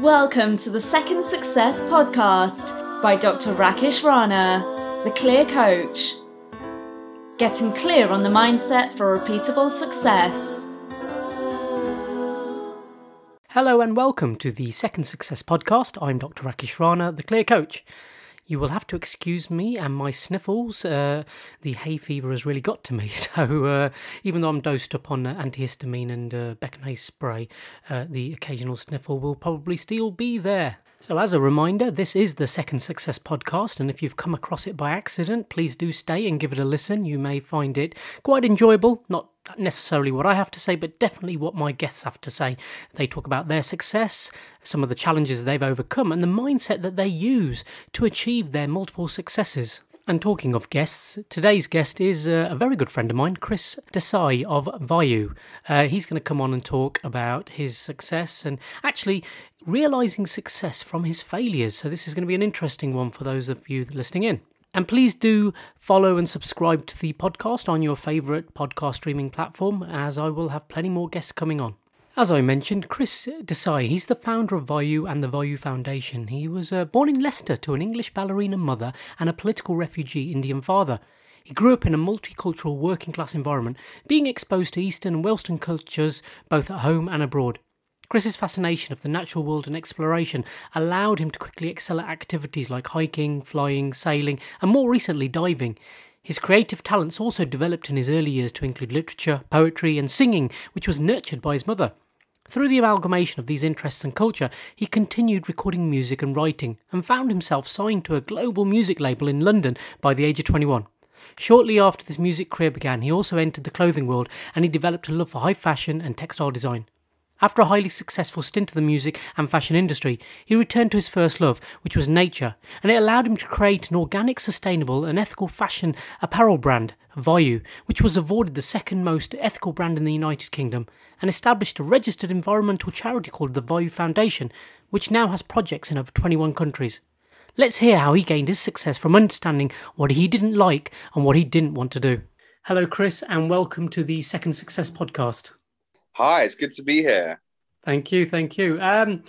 Welcome to the Second Success Podcast by Dr. Rakesh Rana, the Clear Coach. Getting clear on the mindset for repeatable success. Hello and welcome to the Second Success Podcast. I'm Dr. Rakesh Rana, the Clear Coach. You will have to excuse me and my sniffles. Uh, the hay fever has really got to me. So, uh, even though I'm dosed up on uh, antihistamine and uh, spray, uh, the occasional sniffle will probably still be there. So, as a reminder, this is the Second Success podcast, and if you've come across it by accident, please do stay and give it a listen. You may find it quite enjoyable, not necessarily what I have to say, but definitely what my guests have to say. They talk about their success, some of the challenges they've overcome, and the mindset that they use to achieve their multiple successes. And talking of guests, today's guest is uh, a very good friend of mine, Chris Desai of Vayu. Uh, he's going to come on and talk about his success and actually realizing success from his failures. So, this is going to be an interesting one for those of you listening in. And please do follow and subscribe to the podcast on your favourite podcast streaming platform, as I will have plenty more guests coming on. As I mentioned, Chris Desai, he's the founder of Vayu and the Vayu Foundation. He was uh, born in Leicester to an English ballerina mother and a political refugee Indian father. He grew up in a multicultural working class environment, being exposed to Eastern and Western cultures both at home and abroad. Chris's fascination of the natural world and exploration allowed him to quickly excel at activities like hiking, flying, sailing, and more recently diving. His creative talents also developed in his early years to include literature, poetry, and singing, which was nurtured by his mother. Through the amalgamation of these interests and culture, he continued recording music and writing, and found himself signed to a global music label in London by the age of 21. Shortly after this music career began, he also entered the clothing world and he developed a love for high fashion and textile design. After a highly successful stint in the music and fashion industry, he returned to his first love, which was nature, and it allowed him to create an organic, sustainable, and ethical fashion apparel brand, Vayu, which was awarded the second most ethical brand in the United Kingdom, and established a registered environmental charity called the Vayu Foundation, which now has projects in over 21 countries. Let's hear how he gained his success from understanding what he didn't like and what he didn't want to do. Hello, Chris, and welcome to the Second Success podcast. Hi, it's good to be here. Thank you, thank you. Um,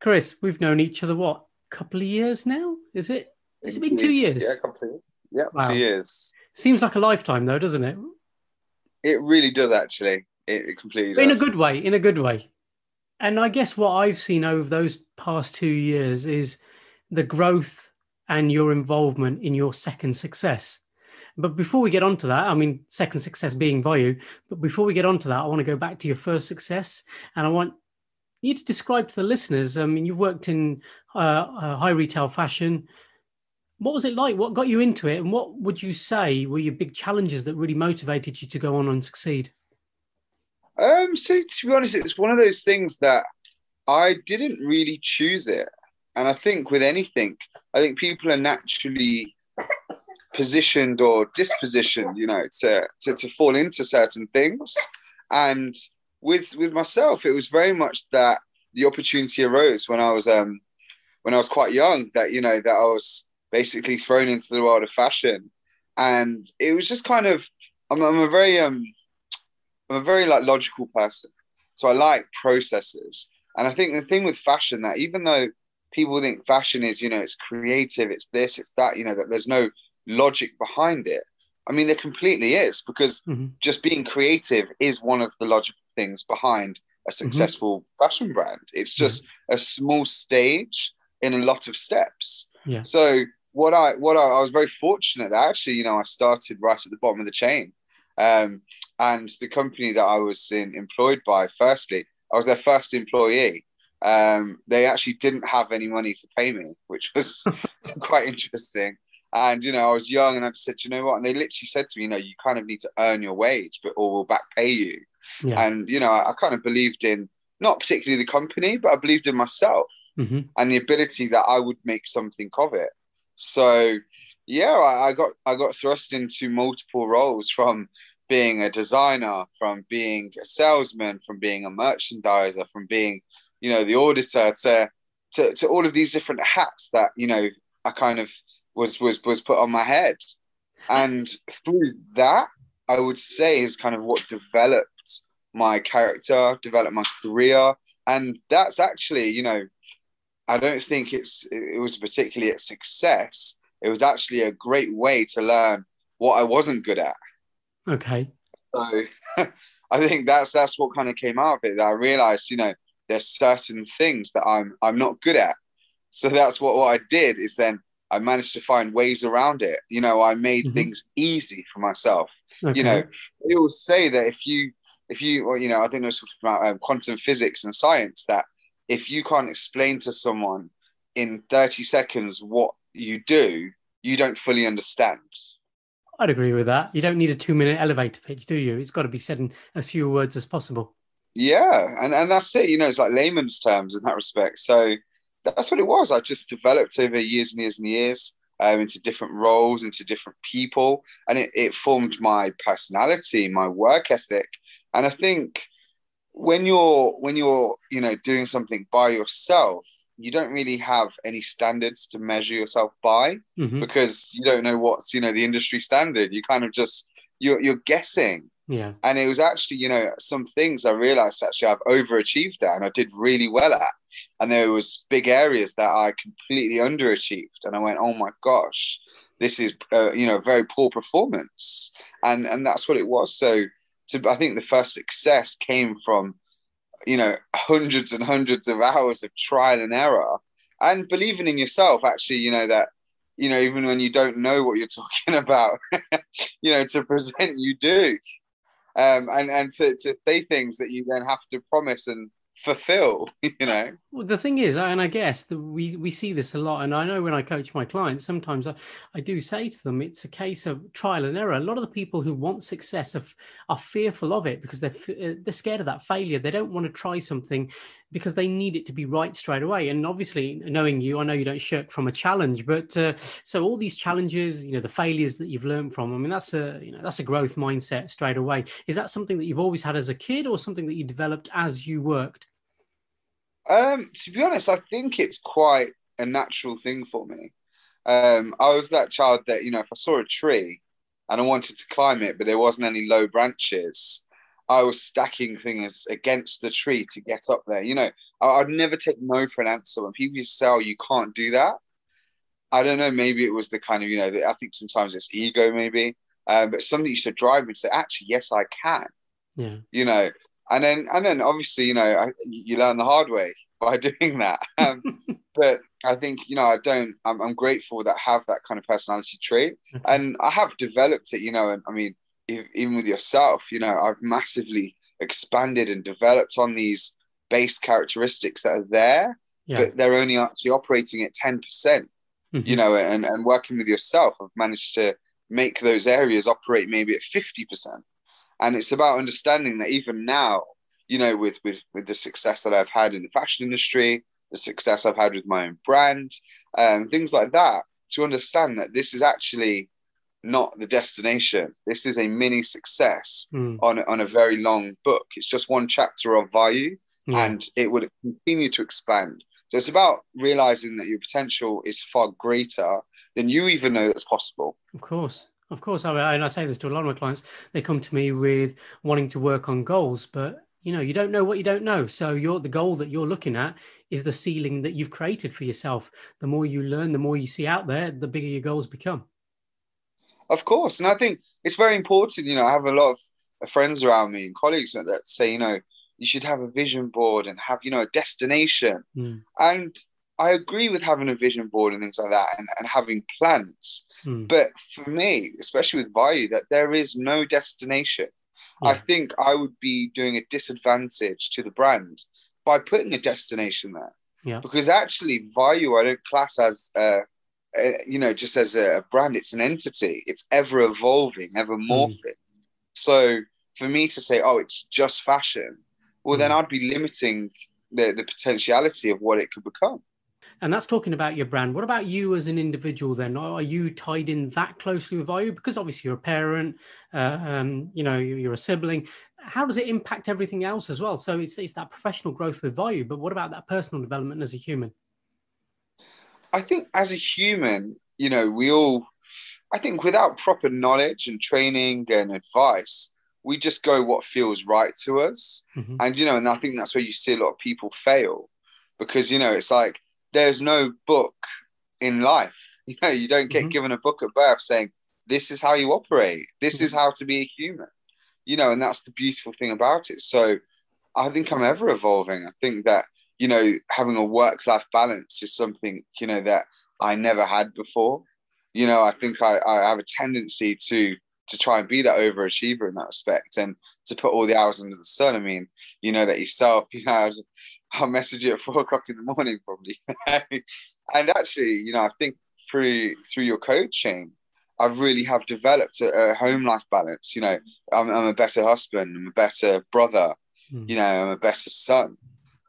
Chris, we've known each other what a couple of years now? Is it? Has it been two years? Yeah, complete. Yeah, wow. two years. Seems like a lifetime, though, doesn't it? It really does, actually. It, it completely. In a good way. In a good way. And I guess what I've seen over those past two years is the growth and your involvement in your second success. But before we get on to that, I mean, second success being Vayu, but before we get on to that, I want to go back to your first success. And I want you to describe to the listeners, I mean, you've worked in uh, uh, high retail fashion. What was it like? What got you into it? And what would you say were your big challenges that really motivated you to go on and succeed? Um, so to be honest, it's one of those things that I didn't really choose it. And I think with anything, I think people are naturally positioned or dispositioned, you know, to, to, to fall into certain things. And with with myself, it was very much that the opportunity arose when I was um when I was quite young that you know that I was basically thrown into the world of fashion, and it was just kind of I'm, I'm a very um I'm a very like logical person, so I like processes, and I think the thing with fashion that even though people think fashion is you know it's creative, it's this, it's that, you know that there's no logic behind it. I mean, there completely is because mm-hmm. just being creative is one of the logical things behind a mm-hmm. successful mm-hmm. fashion brand. It's just a small stage in a lot of steps. Yeah. So what I what I, I, was very fortunate that actually, you know, I started right at the bottom of the chain. Um, and the company that I was in, employed by, firstly, I was their first employee. Um, they actually didn't have any money to pay me, which was quite interesting. And you know, I was young, and I said, you know what? And they literally said to me, you know, you kind of need to earn your wage, but or we'll back pay you. Yeah. And you know, I, I, kind of believed in not particularly the company, but I believed in myself mm-hmm. and the ability that I would make something of it. So yeah, I, I got I got thrust into multiple roles from being a designer, from being a salesman, from being a merchandiser, from being, you know, the auditor to to, to all of these different hats that, you know, I kind of was was was put on my head. And through that, I would say is kind of what developed my character, developed my career. And that's actually, you know, I don't think it's it was particularly a success. It was actually a great way to learn what I wasn't good at. Okay. So I think that's that's what kind of came out of it. That I realized, you know, there's certain things that I'm I'm not good at. So that's what, what I did is then I managed to find ways around it. You know, I made mm-hmm. things easy for myself. Okay. You know, they will say that if you if you or you know, I think I was talking about um, quantum physics and science that if you can't explain to someone in 30 seconds what you do, you don't fully understand. I'd agree with that. You don't need a two minute elevator pitch, do you? It's got to be said in as few words as possible. Yeah, and, and that's it. You know, it's like layman's terms in that respect. So that's what it was. I just developed over years and years and years um, into different roles, into different people, and it, it formed my personality, my work ethic. And I think when you're when you're you know doing something by yourself, you don't really have any standards to measure yourself by mm-hmm. because you don't know what's you know the industry standard. You kind of just you're you're guessing. Yeah. And it was actually, you know, some things I realized actually I've overachieved at and I did really well at. And there was big areas that I completely underachieved. And I went, oh my gosh, this is, uh, you know, very poor performance. And, and that's what it was. So to, I think the first success came from you know hundreds and hundreds of hours of trial and error and believing in yourself actually you know that you know even when you don't know what you're talking about you know to present you do um and and to, to say things that you then have to promise and fulfill you know? Well the thing is and i guess we we see this a lot and i know when i coach my clients sometimes I, I do say to them it's a case of trial and error. A lot of the people who want success are, are fearful of it because they're uh, they're scared of that failure. They don't want to try something because they need it to be right straight away. And obviously knowing you i know you don't shirk from a challenge but uh, so all these challenges you know the failures that you've learned from i mean that's a you know that's a growth mindset straight away. Is that something that you've always had as a kid or something that you developed as you worked? Um, to be honest, I think it's quite a natural thing for me. Um, I was that child that, you know, if I saw a tree and I wanted to climb it, but there wasn't any low branches, I was stacking things against the tree to get up there. You know, I, would never take no for an answer. When people say, oh, you can't do that, I don't know, maybe it was the kind of, you know, the, I think sometimes it's ego, maybe, um, but something used to drive me to say, actually, yes, I can. Yeah. You know, and then and then obviously you know I, you learn the hard way by doing that um, but i think you know i don't I'm, I'm, grateful that I have that kind of personality trait mm-hmm. and i have developed it you know and i mean even with yourself you know i've massively expanded and developed on these base characteristics that are there yeah. but they're only actually operating at 10% mm-hmm. you know and, and working with yourself i've managed to make those areas operate maybe at 50% and it's about understanding that even now you know with with with the success that i've had in the fashion industry the success i've had with my own brand and um, things like that to understand that this is actually not the destination this is a mini success mm. on on a very long book it's just one chapter of Vayu yeah. and it would continue to expand so it's about realizing that your potential is far greater than you even know that's possible of course of course, I, and I say this to a lot of my clients. They come to me with wanting to work on goals, but you know, you don't know what you don't know. So you're the goal that you're looking at is the ceiling that you've created for yourself. The more you learn, the more you see out there, the bigger your goals become. Of course, and I think it's very important. You know, I have a lot of friends around me and colleagues that say, you know, you should have a vision board and have, you know, a destination. Mm. And I agree with having a vision board and things like that and, and having plans. Hmm. But for me, especially with Vayu, that there is no destination. Yeah. I think I would be doing a disadvantage to the brand by putting a destination there. Yeah. Because actually, Vayu I don't class as uh, uh, you know just as a brand. It's an entity. It's ever evolving, ever hmm. morphing. Mm. So for me to say, oh, it's just fashion, well, mm. then. I'd be limiting the the potentiality of what it could become. And that's talking about your brand. What about you as an individual then? Are you tied in that closely with Vayu? Because obviously you're a parent, uh, um, you know, you're a sibling. How does it impact everything else as well? So it's, it's that professional growth with Vayu, but what about that personal development as a human? I think as a human, you know, we all, I think without proper knowledge and training and advice, we just go what feels right to us. Mm-hmm. And, you know, and I think that's where you see a lot of people fail because, you know, it's like, there's no book in life. You know, you don't get Mhm. given a book at birth saying this is how you operate. This Mm-hmm. is how to be a human. You know, and that's the beautiful thing about it. So I think I'm ever evolving. I think that, you know, having a work life balance is something, you know, that I never had before. You know, I think I, I have a tendency to to try and be that overachiever in that respect and to put all the hours under the sun. I mean, you know that yourself, you know, I'll, I'll message you at four o'clock in the morning probably. and actually, you know, I think through through your coaching, I really have developed a, a home life balance. You know, I'm, I'm a better husband, I'm a better brother, Mm. you know, I'm a better son.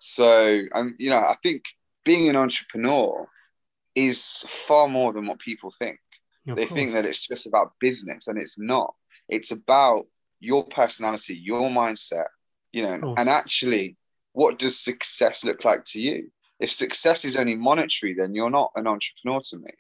So I'm, you know, I think being an entrepreneur is far more than what people think. Of they course. think that it's just about business, and it's not. It's about your personality, your mindset, you know, and actually, what does success look like to you? If success is only monetary, then you're not an entrepreneur to me.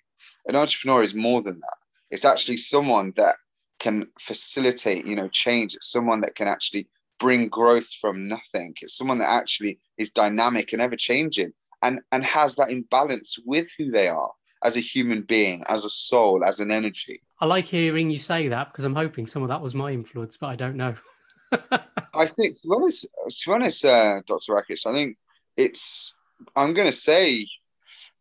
An entrepreneur is more than that. It's actually someone that can facilitate, you know, change. It's someone that can actually bring growth from nothing. It's someone that actually is dynamic and ever changing and, and has that imbalance with who they are as a human being, as a soul, as an energy. I like hearing you say that because I'm hoping some of that was my influence, but I don't know. I think, to be honest, to be honest uh, Dr. Rakesh, I think it's, I'm going to say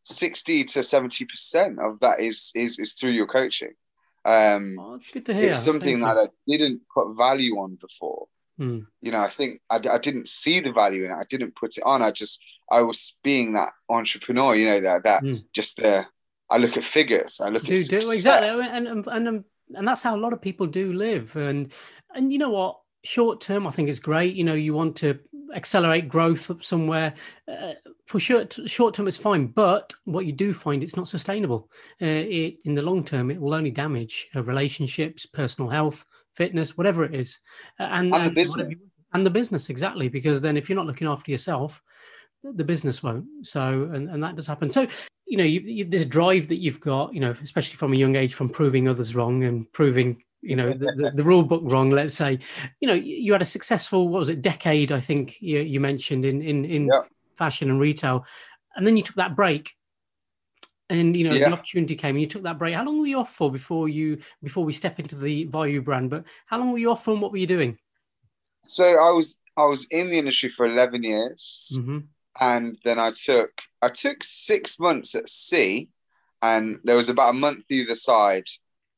60 to 70% of that is, is, is through your coaching. Um, Oh, it's good to hear. it's something that I didn't put value on before. You. Mm. You know, I think I, I didn't see the value in it. I didn't put it on. I just, I was being that entrepreneur, you know, that, that Mm. just the, I look at figures, I look do at do success. exactly and and and, um, and that's how a lot of people do live and and you know what short term i think is great you know you want to accelerate growth up somewhere uh, for short short term it's fine but what you do find it's not sustainable uh, it in the long term it will only damage uh, relationships personal health fitness whatever it is. Uh, and And the business. and the business exactly because then if you're not looking after yourself the business won't. So and, and that does happen. So you know you, you, this drive that you've got you know especially from a young age from proving others wrong and proving you know the, the, the rule book wrong let's say you know you, you had a successful what was it decade i think you, you mentioned in in, in Yeah. fashion and retail. And then you took that break and you know Yeah. the opportunity came and you took that break how long were you off for before you before we step into the Vayu brand but how long were you off for and what were you doing So I was, I was in the industry for 11 years. hmm and then I took I took six months at sea, and there was about a month either side.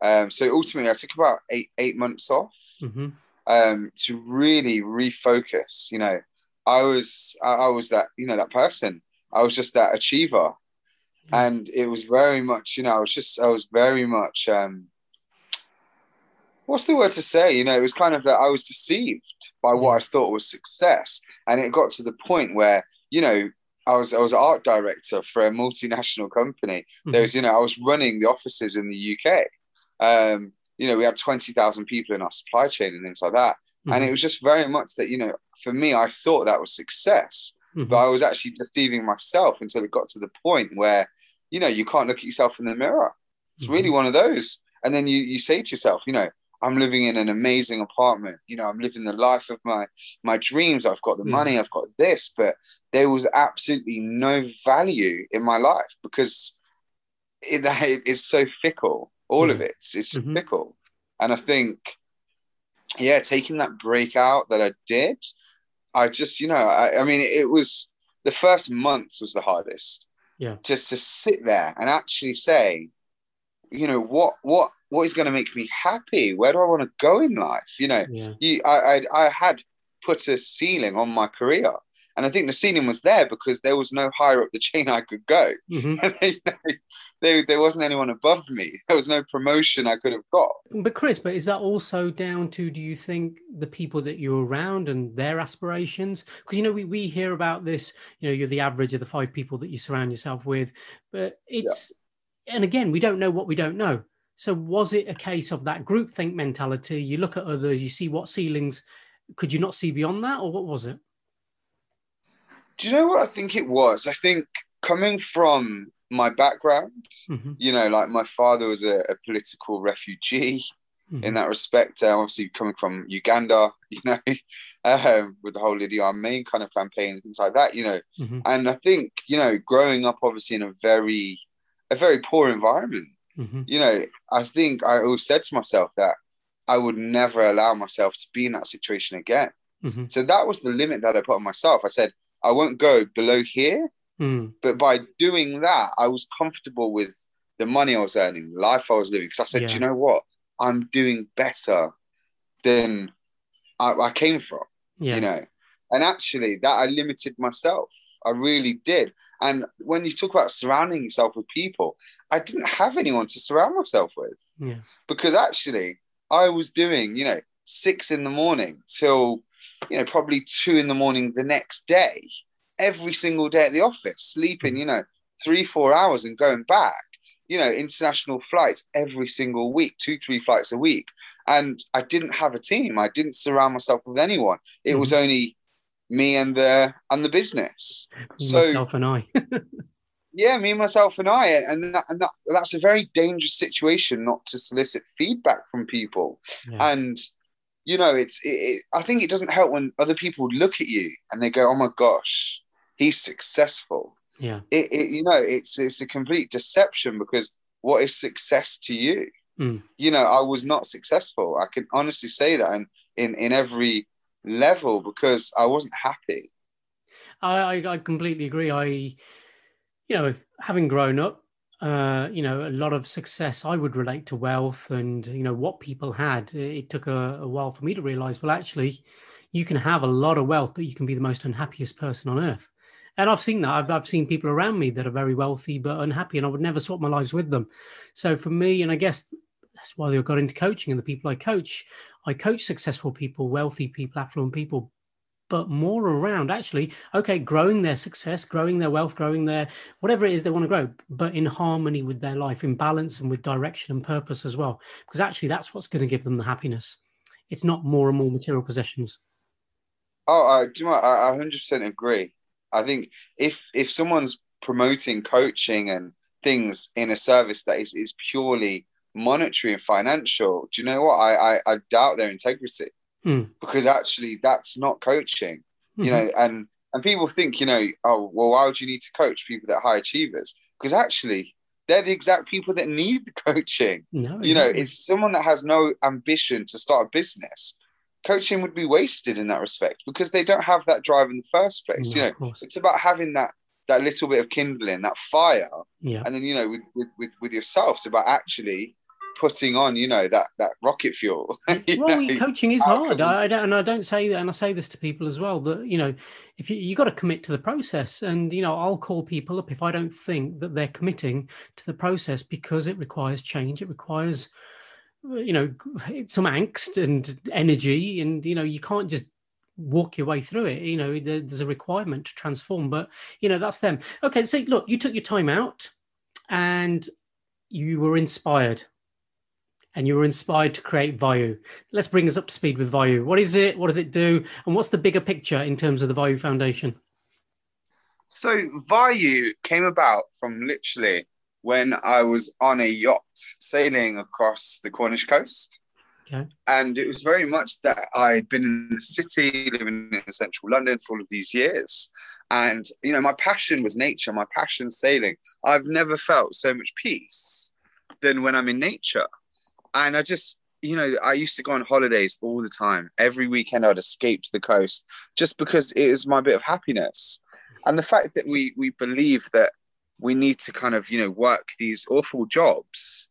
Um, so ultimately, I took about eight eight months off hmm um, to really refocus. You know, I was I, I was that you know that person. I was just that achiever. And it was very much you know I was just I was very much um, what's the word to say? You know, it was kind of that I was deceived by what I thought was success, and it got to the point where you know I was I was art director for a multinational company. There was you know I was running the offices in the UK. Um, you know, we had twenty thousand people in our supply chain and things like that, and it was just very much that you know for me I thought that was success, Mhm. but I was actually deceiving myself until it got to the point where you know you can't look at yourself in the mirror. It's really one of those. And then you you say to yourself, you know, I'm living in an amazing apartment. You know, I'm living the life of my my dreams. I've got the Yeah. money, I've got this, but there was absolutely no value in my life because it, it- it's so fickle. All of it, it's, it's Mhm. fickle. And I think, yeah, taking that break out that I did, I just, you know, I, I mean, it was the first month was the hardest Yeah. just to sit there and actually say, you know, what what what is going to make me happy? Where do I want to go in life? You know, yeah you, I, I I had put a ceiling on my career, and I think the ceiling was there because there was no higher up the chain I could go. Mhm. You know, there, there wasn't anyone above me. There was no promotion I could have got. But Chris, but is that also down to do you think the people that you're around and their aspirations? Because you know we, we hear about this, you know, you're the average of the five people that you surround yourself with, but it's and again we don't know what we don't know. So was it a case of that groupthink mentality? You look at others, you see what ceilings could you not see beyond that, or what was it? Do you know what I think it was? I think coming from my background, Mhm. you know, like my father was a, a political refugee. mm-hmm. in that respect. Uh, obviously, coming from Uganda, you know, um, with the whole Idi Amin kind of campaign and things like that, you know. Mm-hmm. And I think, you know, growing up obviously in a very, a very poor environment, mm-hmm. you know, I think I always said to myself that I would never allow myself to be in that situation again. Mm-hmm. So that was the limit that I put on myself. I said, I won't go below here. Mm. But by doing that, I was comfortable with the money I was earning, the life I was living. Because I said, yeah. you know what? I'm doing better than I, I came from. Yeah. You know, and actually, that I limited myself. I really did. And when you talk about surrounding yourself with people, I didn't have anyone to surround myself with. Yeah. Because actually, I was doing, you know, six in the morning till, you know, probably two in the morning the next day, every single day at the office, sleeping, you know, three, four hours and going back you know, international flights every single week, two, three flights a week. And I didn't have a team. I didn't surround myself with anyone. It mm-hmm. was only me and the and the business. so myself and I. yeah, me, myself, and I, and that, and that, that's a very dangerous situation not to solicit feedback from people. Yeah. And you know, it's. It, it, I think it doesn't help when other people look at you and they go, "Oh my gosh, he's successful." yeah it, it, you know it's it's a complete deception because what is success to you mm. you know i was not successful i can honestly say that in in, in every level because i wasn't happy I, I completely agree i you know having grown up uh, you know, a lot of success I would relate to wealth and, you know, what people had. It took a, a, while for me to realize, well, actually, you can have a lot of wealth, but you can be the most unhappiest person on earth and I've seen that. I've, I've seen people around me that are very wealthy but unhappy, and I would never swap my lives with them. So for me, and I guess that's why I got into coaching and the people I coach, I coach successful people, wealthy people, affluent people, but more around actually, okay, growing their success, growing their wealth, growing their whatever it is they want to grow, but in harmony with their life, in balance and with direction and purpose as well. Because actually, that's what's going to give them the happiness. It's not more and more material possessions. Oh, uh, do you know? I, I 100% agree. I think if if someone's promoting coaching and things in a service that is, is purely monetary and financial, do you know what? I I, I doubt their integrity mm. because actually that's not coaching. Mm-hmm. You know, and and people think, you know, oh well, why would you need to coach people that are high achievers? Because actually they're the exact people that need the coaching. No. You know, it's someone that has no ambition to start a business coaching would be wasted in that respect because they don't have that drive in the first place. you know, it's about having that that little bit of kindling, that fire, yeah. and then you know, with with with, with yourself, it's about actually putting on, you know, that that rocket fuel. well, know? coaching is hard. I, I, don't, and I don't say that, and I say this to people as well. That you know, if you you got to commit to the process, and you know, I'll call people up if I don't think that they're committing to the process because it requires change. It requires you know some angst and energy and you know you can't just walk your way through it you know there's a requirement to transform but you know that's them okay so look you took your time out and you were inspired and you were inspired to create Vayu. Let's bring us up to speed with Vayu. What is it? What does it do? And what's the bigger picture in terms of the Vayu Foundation? So Vayu came about from literally when I was on a yacht sailing across the Cornish coast. Okay. And it was very much that I'd been in the city, living in central London for all of these years. And, you know, my passion was nature, my passion sailing. I've never felt so much peace than when I'm in nature. And I just, you know, I used to go on holidays all the time. Every weekend I'd escape to the coast just because it was my bit of happiness. And the fact that we we believe that we need to kind of you know work these awful jobs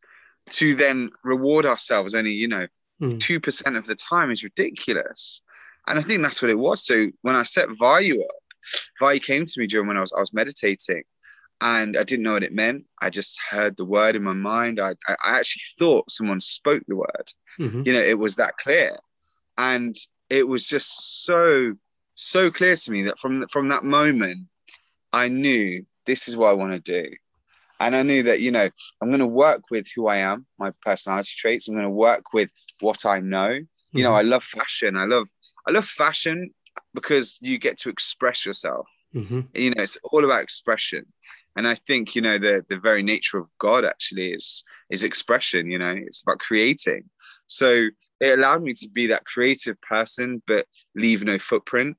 to then reward ourselves only you know hmm. two mm. percent of the time is ridiculous and i think that's what it was so when i set vayu up vayu came to me during when i was i was meditating and i didn't know what it meant i just heard the word in my mind i, I actually thought someone spoke the word mm-hmm. you know it was that clear and it was just so so clear to me that from from that moment i knew this is what I want to do. And I knew that, you know, I'm going to work with who I am, my personality traits. I'm going to work with what I know. Mm-hmm. You know, mm-hmm. I love fashion. I love, I love fashion because you get to express yourself. Mm-hmm. You know, it's all about expression. And I think, you know, the the very nature of God actually is is expression, you know, it's about creating. So it allowed me to be that creative person, but leave no footprint.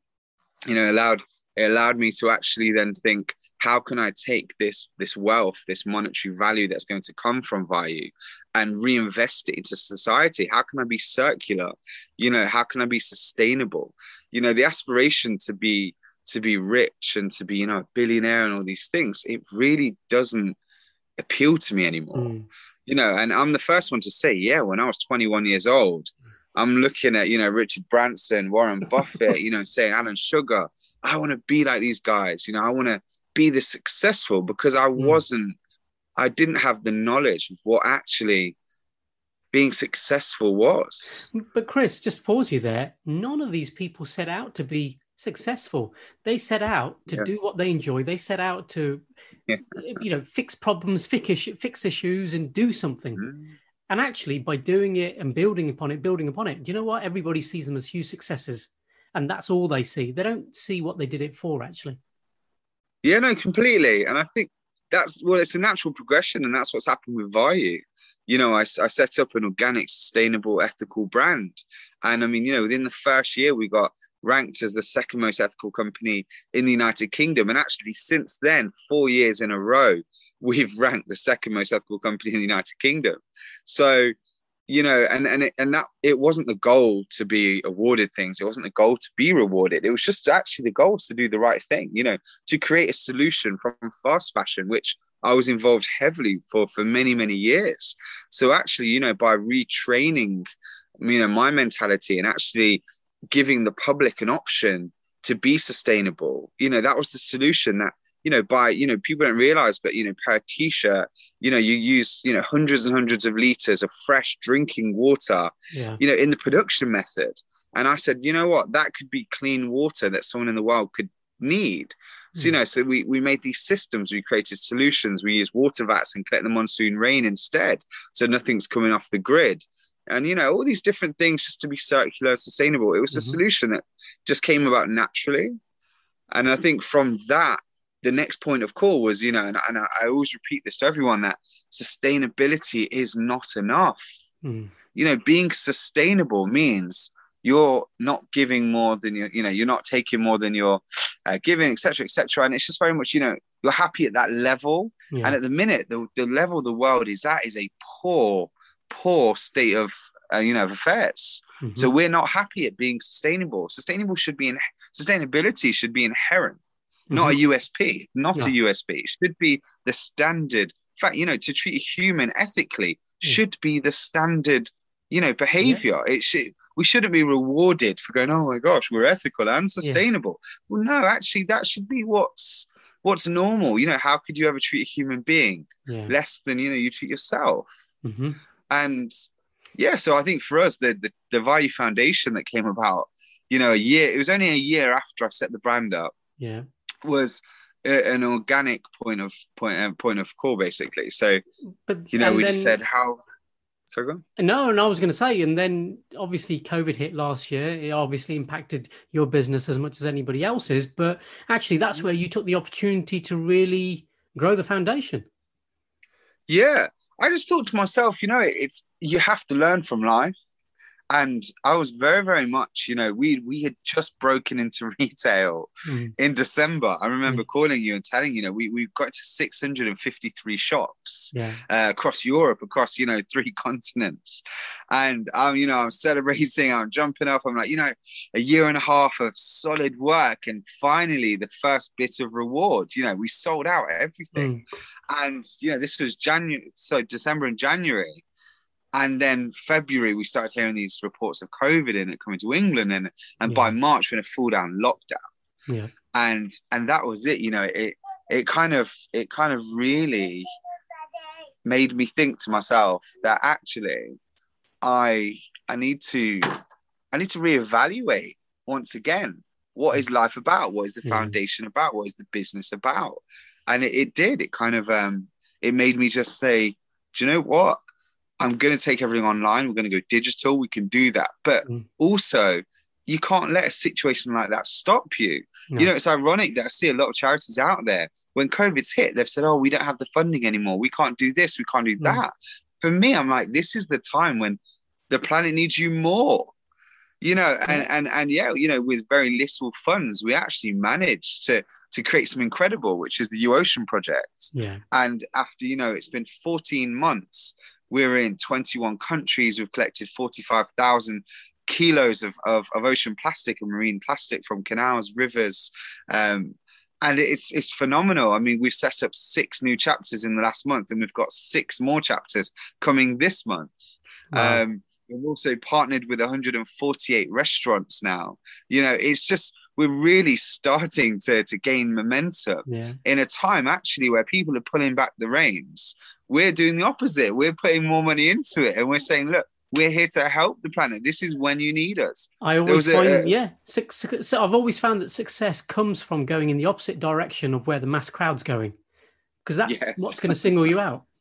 You know, allowed it allowed me to actually then think, how can I take this this wealth, this monetary value that's going to come from Vayu, and reinvest it into society? How can I be circular? You know, how can I be sustainable? You know, the aspiration to be to be rich and to be, you know, a billionaire and all these things, it really doesn't appeal to me anymore. Mm. You know, and I'm the first one to say, yeah, when I was 21 years old, I'm looking at, you know, Richard Branson, Warren Buffett, you know, saying Alan Sugar, I want to be like these guys. You know, I want to be this successful because I mm. wasn't, I didn't have the knowledge of what actually being successful was. But Chris, just pause you there. None of these people set out to be successful. They set out to yeah. do what they enjoy. They set out to, yeah. you know, fix problems, fix, fix issues, and do something. Mm. And actually, by doing it and building upon it, building upon it, do you know what? Everybody sees them as huge successes, and that's all they see. They don't see what they did it for, actually. Yeah, no, completely. And I think that's well, it's a natural progression, and that's what's happened with Vayu. You know, I, I set up an organic, sustainable, ethical brand, and I mean, you know, within the first year, we got ranked as the second most ethical company in the United Kingdom. And actually, since then, four years in a row, we've ranked the second most ethical company in the United Kingdom. So, you know, and and it, and that it wasn't the goal to be awarded things. It wasn't the goal to be rewarded. It was just actually the goal to do the right thing. You know, to create a solution from fast fashion, which I was involved heavily for for many many years. So actually, you know, by retraining you know my mentality and actually giving the public an option to be sustainable. You know, that was the solution that, you know, by, you know, people don't realize, but, you know, per t shirt, you know, you use, you know, hundreds and hundreds of liters of fresh drinking water, yeah. you know, in the production method. And I said, you know what, that could be clean water that someone in the world could need. So, you hmm. know, so we, we made these systems, we created solutions, we use water vats and collect the monsoon rain instead. So nothing's coming off the grid and you know all these different things just to be circular sustainable it was mm-hmm. a solution that just came about naturally and i think from that the next point of call was you know and, and I, always repeat this to everyone that sustainability is not enough mm. you know being sustainable means you're not giving more than you you know you're not taking more than you're uh, giving etc etc and it's just very much you know you're happy at that level yeah. and at the minute the, the level the world is at is a poor poor state of uh, you know of affairs. Mm-hmm. So we're not happy at being sustainable. Sustainable should be in sustainability should be inherent, mm-hmm. not a USP, not yeah. a USP. It should be the standard. In fact, you know, to treat a human ethically mm. should be the standard you know behavior yeah. it should we shouldn't be rewarded for going oh my gosh we're ethical and sustainable yeah. well no actually that should be what's what's normal you know how could you ever treat a human being yeah. less than you know you treat yourself mm-hmm. And yeah, so I think for us, the, the, the Vayu Foundation that came about, you know, a year, it was only a year after I set the brand up. Yeah. Was a, an organic point of point uh, point of call basically. So, but you know, we then, just said how. Sorry, go on. No, and I was going to say, and then obviously COVID hit last year. It obviously impacted your business as much as anybody else's, but actually, that's mm-hmm. where you took the opportunity to really grow the foundation. Yeah, I just thought to myself, you know, it's you have to learn from life. And I was very, very much, you know, we we had just broken into retail mm. in December. I remember mm. calling you and telling you know we we got to 653 shops yeah. uh, across Europe, across you know three continents, and um you know I'm celebrating, I'm jumping up, I'm like you know a year and a half of solid work, and finally the first bit of reward. You know we sold out everything, mm. and you know this was January, so December and January and then February, we started hearing these reports of COVID and it coming to England, and and yeah. by March we're in a full down lockdown. Yeah. And and that was it. You know, it it kind of it kind of really made me think to myself that actually I I need to I need to reevaluate once again what is life about what is the foundation about what is the business about and it, it did it kind of um it made me just say do you know what I'm going to take everything online. We're going to go digital. We can do that. But mm. also, you can't let a situation like that stop you. No. You know, it's ironic that I see a lot of charities out there when COVID's hit, they've said, oh, we don't have the funding anymore. We can't do this. We can't do mm. that. For me, I'm like, this is the time when the planet needs you more you know and and and yeah you know with very little funds we actually managed to to create some incredible which is the u ocean project yeah and after you know it's been 14 months we're in 21 countries we've collected 45,000 kilos of, of, of ocean plastic and marine plastic from canals rivers um, and it's it's phenomenal. I mean, we've set up six new chapters in the last month, and we've got six more chapters coming this month. Wow. Um, We've also partnered with 148 restaurants now. You know, it's just we're really starting to to gain momentum yeah. in a time actually where people are pulling back the reins. We're doing the opposite. We're putting more money into it, and we're saying, look, we're here to help the planet. This is when you need us. I always find, a, yeah, so I've always found that success comes from going in the opposite direction of where the mass crowd's going, because that's yes. what's going to single you out.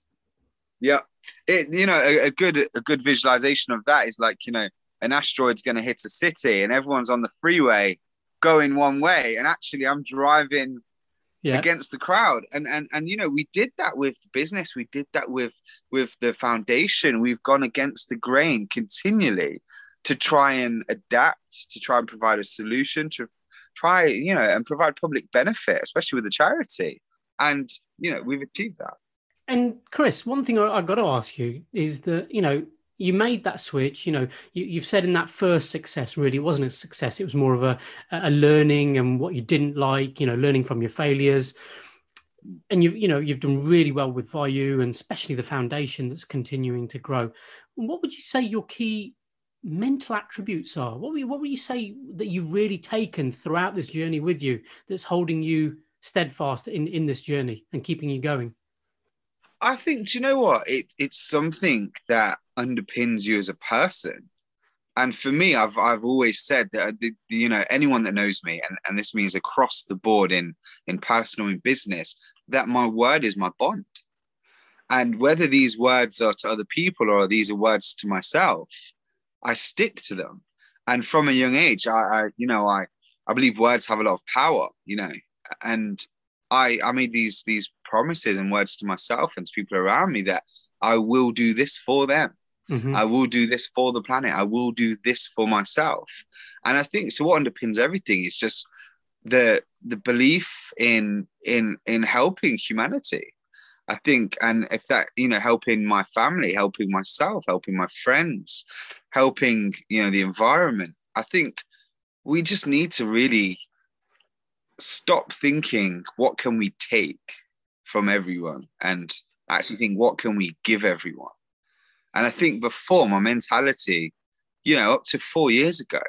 Yeah, it you know a, a, good a good visualization of that is like you know an asteroid's going to hit a city and everyone's on the freeway going one way and actually I'm driving yeah. against the crowd. And and and you know we did that with business. We did that with with the foundation. We've gone against the grain continually to try and adapt to try and provide a solution to try you know and provide public benefit especially with a charity. And you know we've achieved that. And Chris, one thing I, have got to ask you is that you know you made that switch. You know, you, have said in that first success, really, it wasn't a success. It was more of a, a learning and what you didn't like. You know, learning from your failures. And you, you know, you've done really well with Vayu, and especially the foundation that's continuing to grow. What would you say your key mental attributes are? What would you, what would you say that you've really taken throughout this journey with you that's holding you steadfast in in this journey and keeping you going? I think, do you know what? It, it's something that underpins you as a person. And for me, I've I've always said that uh, the, you know anyone that knows me, and, and this means across the board in in personal in business, that my word is my bond. And whether these words are to other people or these are words to myself, I stick to them. And from a young age, I, I you know I I believe words have a lot of power. You know, and I I made these these promises and words to myself and to people around me that I will do this for them. Mm-hmm. I will do this for the planet. I will do this for myself. And I think so. What underpins everything is just the the belief in in in helping humanity. I think, and if that you know, helping my family, helping myself, helping my friends, helping you know the environment. I think we just need to really stop thinking what can we take from everyone and actually think what can we give everyone and i think before my mentality you know up to four years ago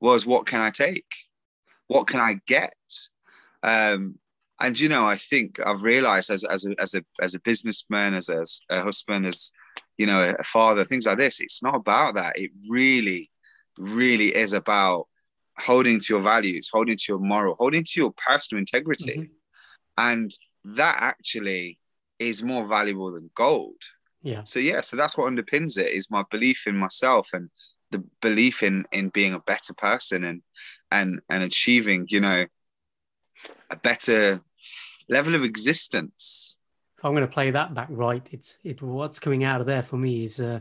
was what can i take what can i get um, and you know i think i've realized as, as, a, as a as a businessman as a, as a husband as you know a father things like this it's not about that it really really is about holding to your values holding to your moral holding to your personal integrity mm-hmm. and that actually is more valuable than gold. Yeah. So yeah, so that's what underpins it is my belief in myself and the belief in in being a better person and and and achieving, you know, a better level of existence. If I'm going to play that back right, it's it what's coming out of there for me is uh,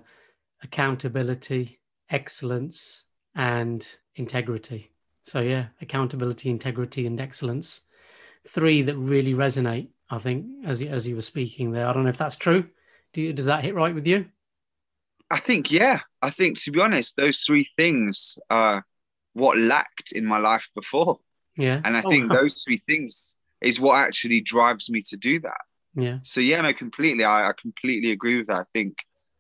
accountability, excellence, and integrity. So yeah, accountability, integrity, and excellence three that really resonate. I think as you, as you were speaking there, I don't know if that's true. Do you, does that hit right with you? I think yeah. I think to be honest, those three things are what lacked in my life before. Yeah, and I oh, think those three things is what actually drives me to do that. Yeah. So yeah, no, completely. I, I completely agree with that. I think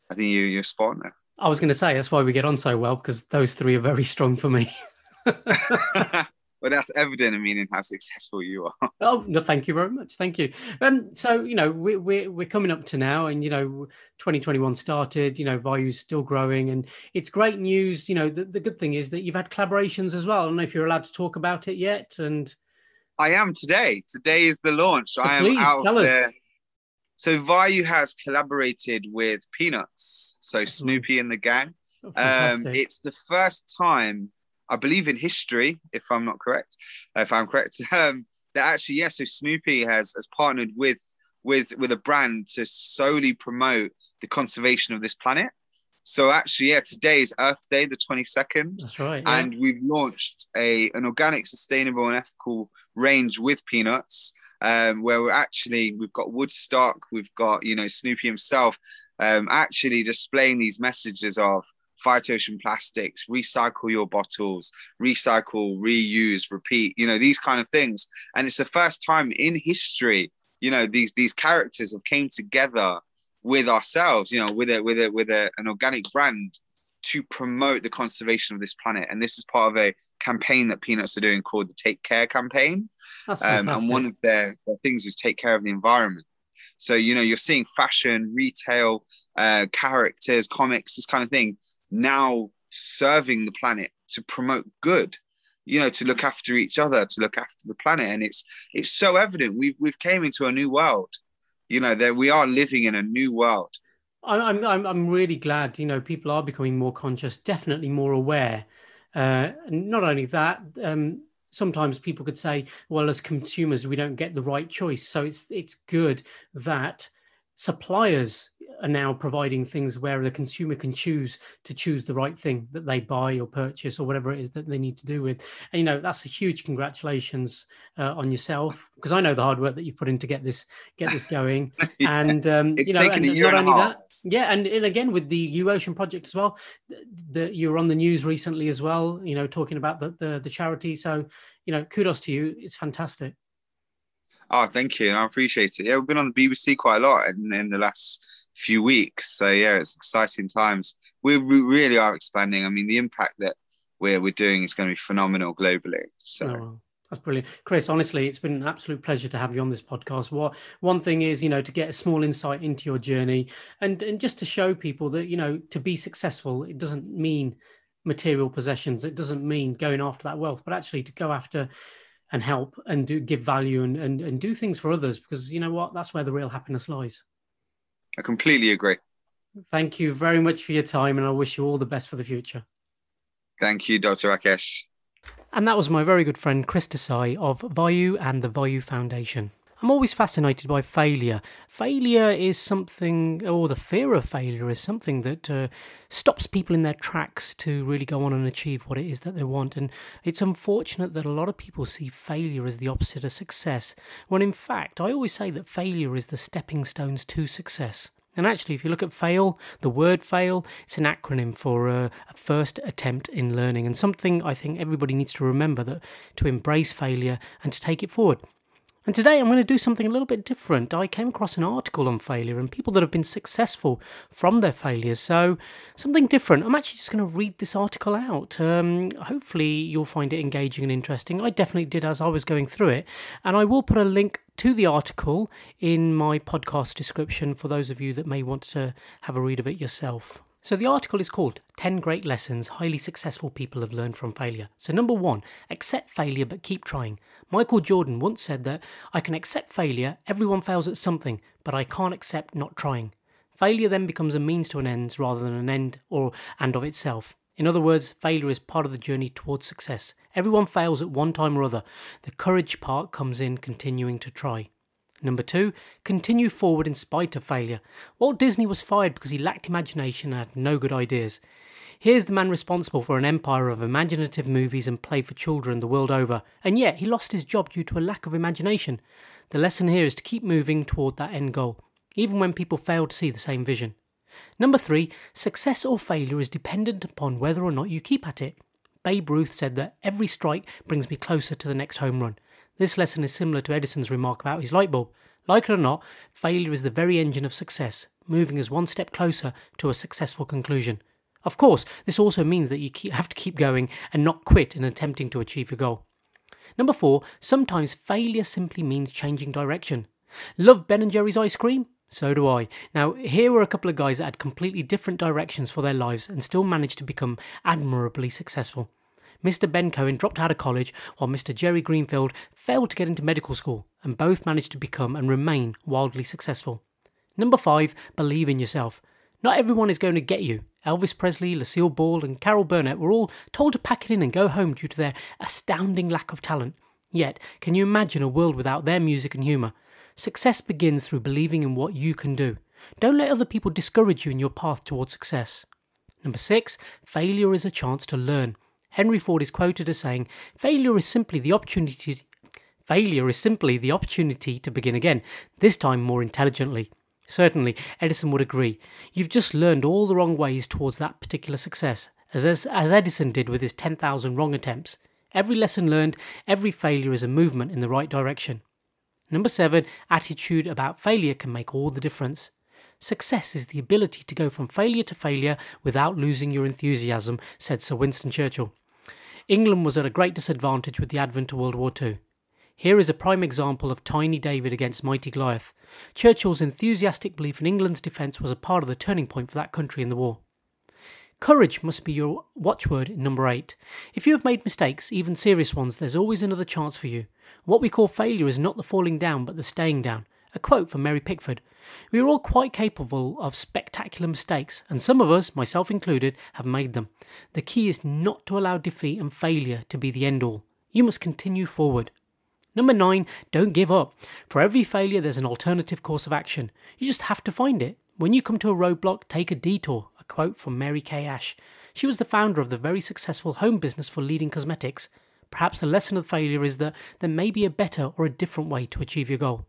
I think you, you're spot on I was going to say that's why we get on so well because those three are very strong for me. but that's evident I mean, in meaning how successful you are. oh no, thank you very much. Thank you. Um, so you know we, we're we're coming up to now, and you know 2021 started. You know Vayu's still growing, and it's great news. You know the, the good thing is that you've had collaborations as well. I don't know if you're allowed to talk about it yet, and I am today. Today is the launch. So I am please, out tell there. Us. So Vayu has collaborated with Peanuts, so mm-hmm. Snoopy and the gang. Oh, um, it's the first time I believe in history, if I'm not correct, if I'm correct, um, that actually, yes, yeah, so Snoopy has has partnered with with with a brand to solely promote the conservation of this planet. So actually, yeah, today is Earth Day, the 22nd. That's right. Yeah. And we've launched a an organic, sustainable, and ethical range with peanuts, um, where we're actually we've got Woodstock, we've got you know Snoopy himself, um, actually displaying these messages of fight ocean plastics, recycle your bottles, recycle, reuse, repeat, you know, these kind of things. And it's the first time in history, you know, these these characters have came together with ourselves, you know, with a with a with a, an organic brand to promote the conservation of this planet. And this is part of a campaign that Peanuts are doing called the Take Care campaign. Um, and one of their, their things is take care of the environment. So, you know, you're seeing fashion, retail, uh, characters, comics, this kind of thing now serving the planet to promote good you know to look after each other to look after the planet. And it's it's so evident. We've we've came into a new world you know that we are living in a new world. I'm, I'm i'm really glad you know people are becoming more conscious definitely more aware. Uh not only that um sometimes people could say well as consumers we don't get the right choice. So it's it's good that suppliers are now providing things where the consumer can choose to choose the right thing that they buy or purchase or whatever it is that they need to do with. And you know that's a huge congratulations uh, on yourself because i know the hard work that you've put in to get this get this going. Yeah. and um, you know and not only that yeah and, and again with the u ocean project as well that you were on the news recently as well you know talking about the, the the charity. So you know kudos to you. It's fantastic Oh, thank you. I appreciate it. Yeah, we've been on the BBC quite a lot in, in the last few weeks. So yeah, it's exciting times. We, really are expanding. I mean, the impact that we're we're doing is going to be phenomenal globally. So. Oh, that's brilliant, Chris. Honestly, it's been an absolute pleasure to have you on this podcast. What one thing is, you know, to get a small insight into your journey, and and just to show people that you know to be successful, it doesn't mean material possessions. It doesn't mean going after that wealth, but actually to go after and help and do give value and, and and do things for others because you know what that's where the real happiness lies I completely agree. thank you very much for your time and i wish you all the best for the future Thank you, Dr. Rakesh. and that was my very good friend chris desai of vayu and the vayu foundation I'm always fascinated by failure. Failure is something, or the fear of failure is something that uh, stops people in their tracks to really go on and achieve what it is that they want. And it's unfortunate that a lot of people see failure as the opposite of success, when in fact, I always say that failure is the stepping stones to success. And actually, if you look at fail, the word fail, it's an acronym for uh, a first attempt in learning, and something I think everybody needs to remember that to embrace failure and to take it forward. And today I'm going to do something a little bit different. I came across an article on failure and people that have been successful from their failures. So, something different. I'm actually just going to read this article out. Um, hopefully, you'll find it engaging and interesting. I definitely did as I was going through it. And I will put a link to the article in my podcast description for those of you that may want to have a read of it yourself. So the article is called 10 Great Lessons Highly Successful People Have Learned from Failure. So, number one, accept failure but keep trying. Michael Jordan once said that I can accept failure, everyone fails at something, but I can't accept not trying. Failure then becomes a means to an end rather than an end or and of itself. In other words, failure is part of the journey towards success. Everyone fails at one time or other. The courage part comes in continuing to try. Number two, continue forward in spite of failure. Walt Disney was fired because he lacked imagination and had no good ideas. Here's the man responsible for an empire of imaginative movies and play for children the world over, and yet he lost his job due to a lack of imagination. The lesson here is to keep moving toward that end goal, even when people fail to see the same vision. Number three, success or failure is dependent upon whether or not you keep at it. Babe Ruth said that every strike brings me closer to the next home run. This lesson is similar to Edison's remark about his light bulb. Like it or not, failure is the very engine of success, moving us one step closer to a successful conclusion. Of course, this also means that you keep, have to keep going and not quit in attempting to achieve your goal. Number four, sometimes failure simply means changing direction. Love Ben and Jerry's ice cream? So do I. Now, here were a couple of guys that had completely different directions for their lives and still managed to become admirably successful. Mr. Ben Cohen dropped out of college while Mr. Jerry Greenfield failed to get into medical school, and both managed to become and remain wildly successful. Number five, believe in yourself. Not everyone is going to get you. Elvis Presley, Lucille Ball, and Carol Burnett were all told to pack it in and go home due to their astounding lack of talent. Yet, can you imagine a world without their music and humour? Success begins through believing in what you can do. Don't let other people discourage you in your path towards success. Number six, failure is a chance to learn. Henry Ford is quoted as saying, Failure is simply the opportunity Failure is simply the opportunity to begin again, this time more intelligently. Certainly, Edison would agree. You've just learned all the wrong ways towards that particular success, as, as, as Edison did with his 10,000 wrong attempts. Every lesson learned, every failure is a movement in the right direction. Number seven, attitude about failure can make all the difference. Success is the ability to go from failure to failure without losing your enthusiasm, said Sir Winston Churchill. England was at a great disadvantage with the advent of World War II. Here is a prime example of tiny David against mighty Goliath. Churchill's enthusiastic belief in England's defence was a part of the turning point for that country in the war. Courage must be your watchword in number eight. If you have made mistakes, even serious ones, there's always another chance for you. What we call failure is not the falling down, but the staying down. A quote from Mary Pickford. We are all quite capable of spectacular mistakes, and some of us, myself included, have made them. The key is not to allow defeat and failure to be the end all. You must continue forward. Number nine, don't give up. For every failure, there's an alternative course of action. You just have to find it. When you come to a roadblock, take a detour. A quote from Mary Kay Ash. She was the founder of the very successful home business for leading cosmetics. Perhaps the lesson of failure is that there may be a better or a different way to achieve your goal.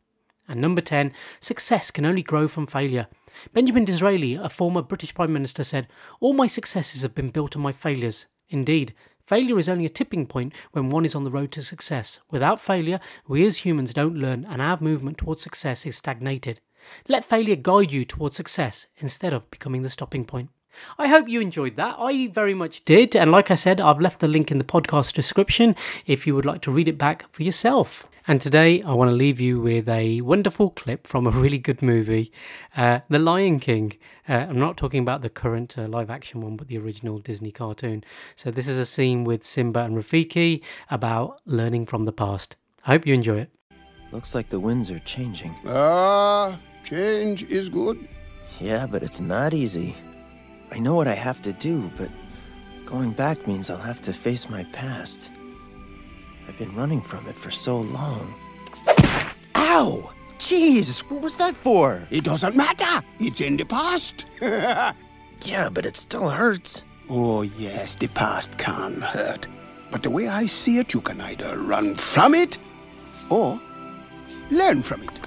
And number 10, success can only grow from failure. Benjamin Disraeli, a former British Prime Minister, said, All my successes have been built on my failures. Indeed, Failure is only a tipping point when one is on the road to success. Without failure, we as humans don't learn and our movement towards success is stagnated. Let failure guide you towards success instead of becoming the stopping point. I hope you enjoyed that. I very much did. And like I said, I've left the link in the podcast description if you would like to read it back for yourself. And today I want to leave you with a wonderful clip from a really good movie, uh, The Lion King. Uh, I'm not talking about the current uh, live action one, but the original Disney cartoon. So this is a scene with Simba and Rafiki about learning from the past. I hope you enjoy it. Looks like the winds are changing. Ah, change is good. Yeah, but it's not easy. I know what I have to do, but going back means I'll have to face my past. I've been running from it for so long. Ow! Jeez, what was that for? It doesn't matter. It's in the past. Yeah, but it still hurts. oh, yes, the past can hurt. But the way I see it, you can either run from it or learn from it.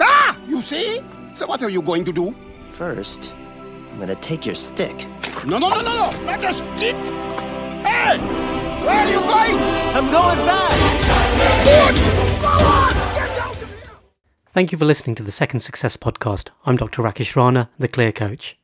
Ah! You see? So, what are you going to do? First, I'm gonna take your stick. No, no, no, no, no! Not a stick! Hey! Where are you going? I'm going back! Thank you for listening to the Second Success Podcast. I'm Dr. Rakesh Rana, the Clear Coach.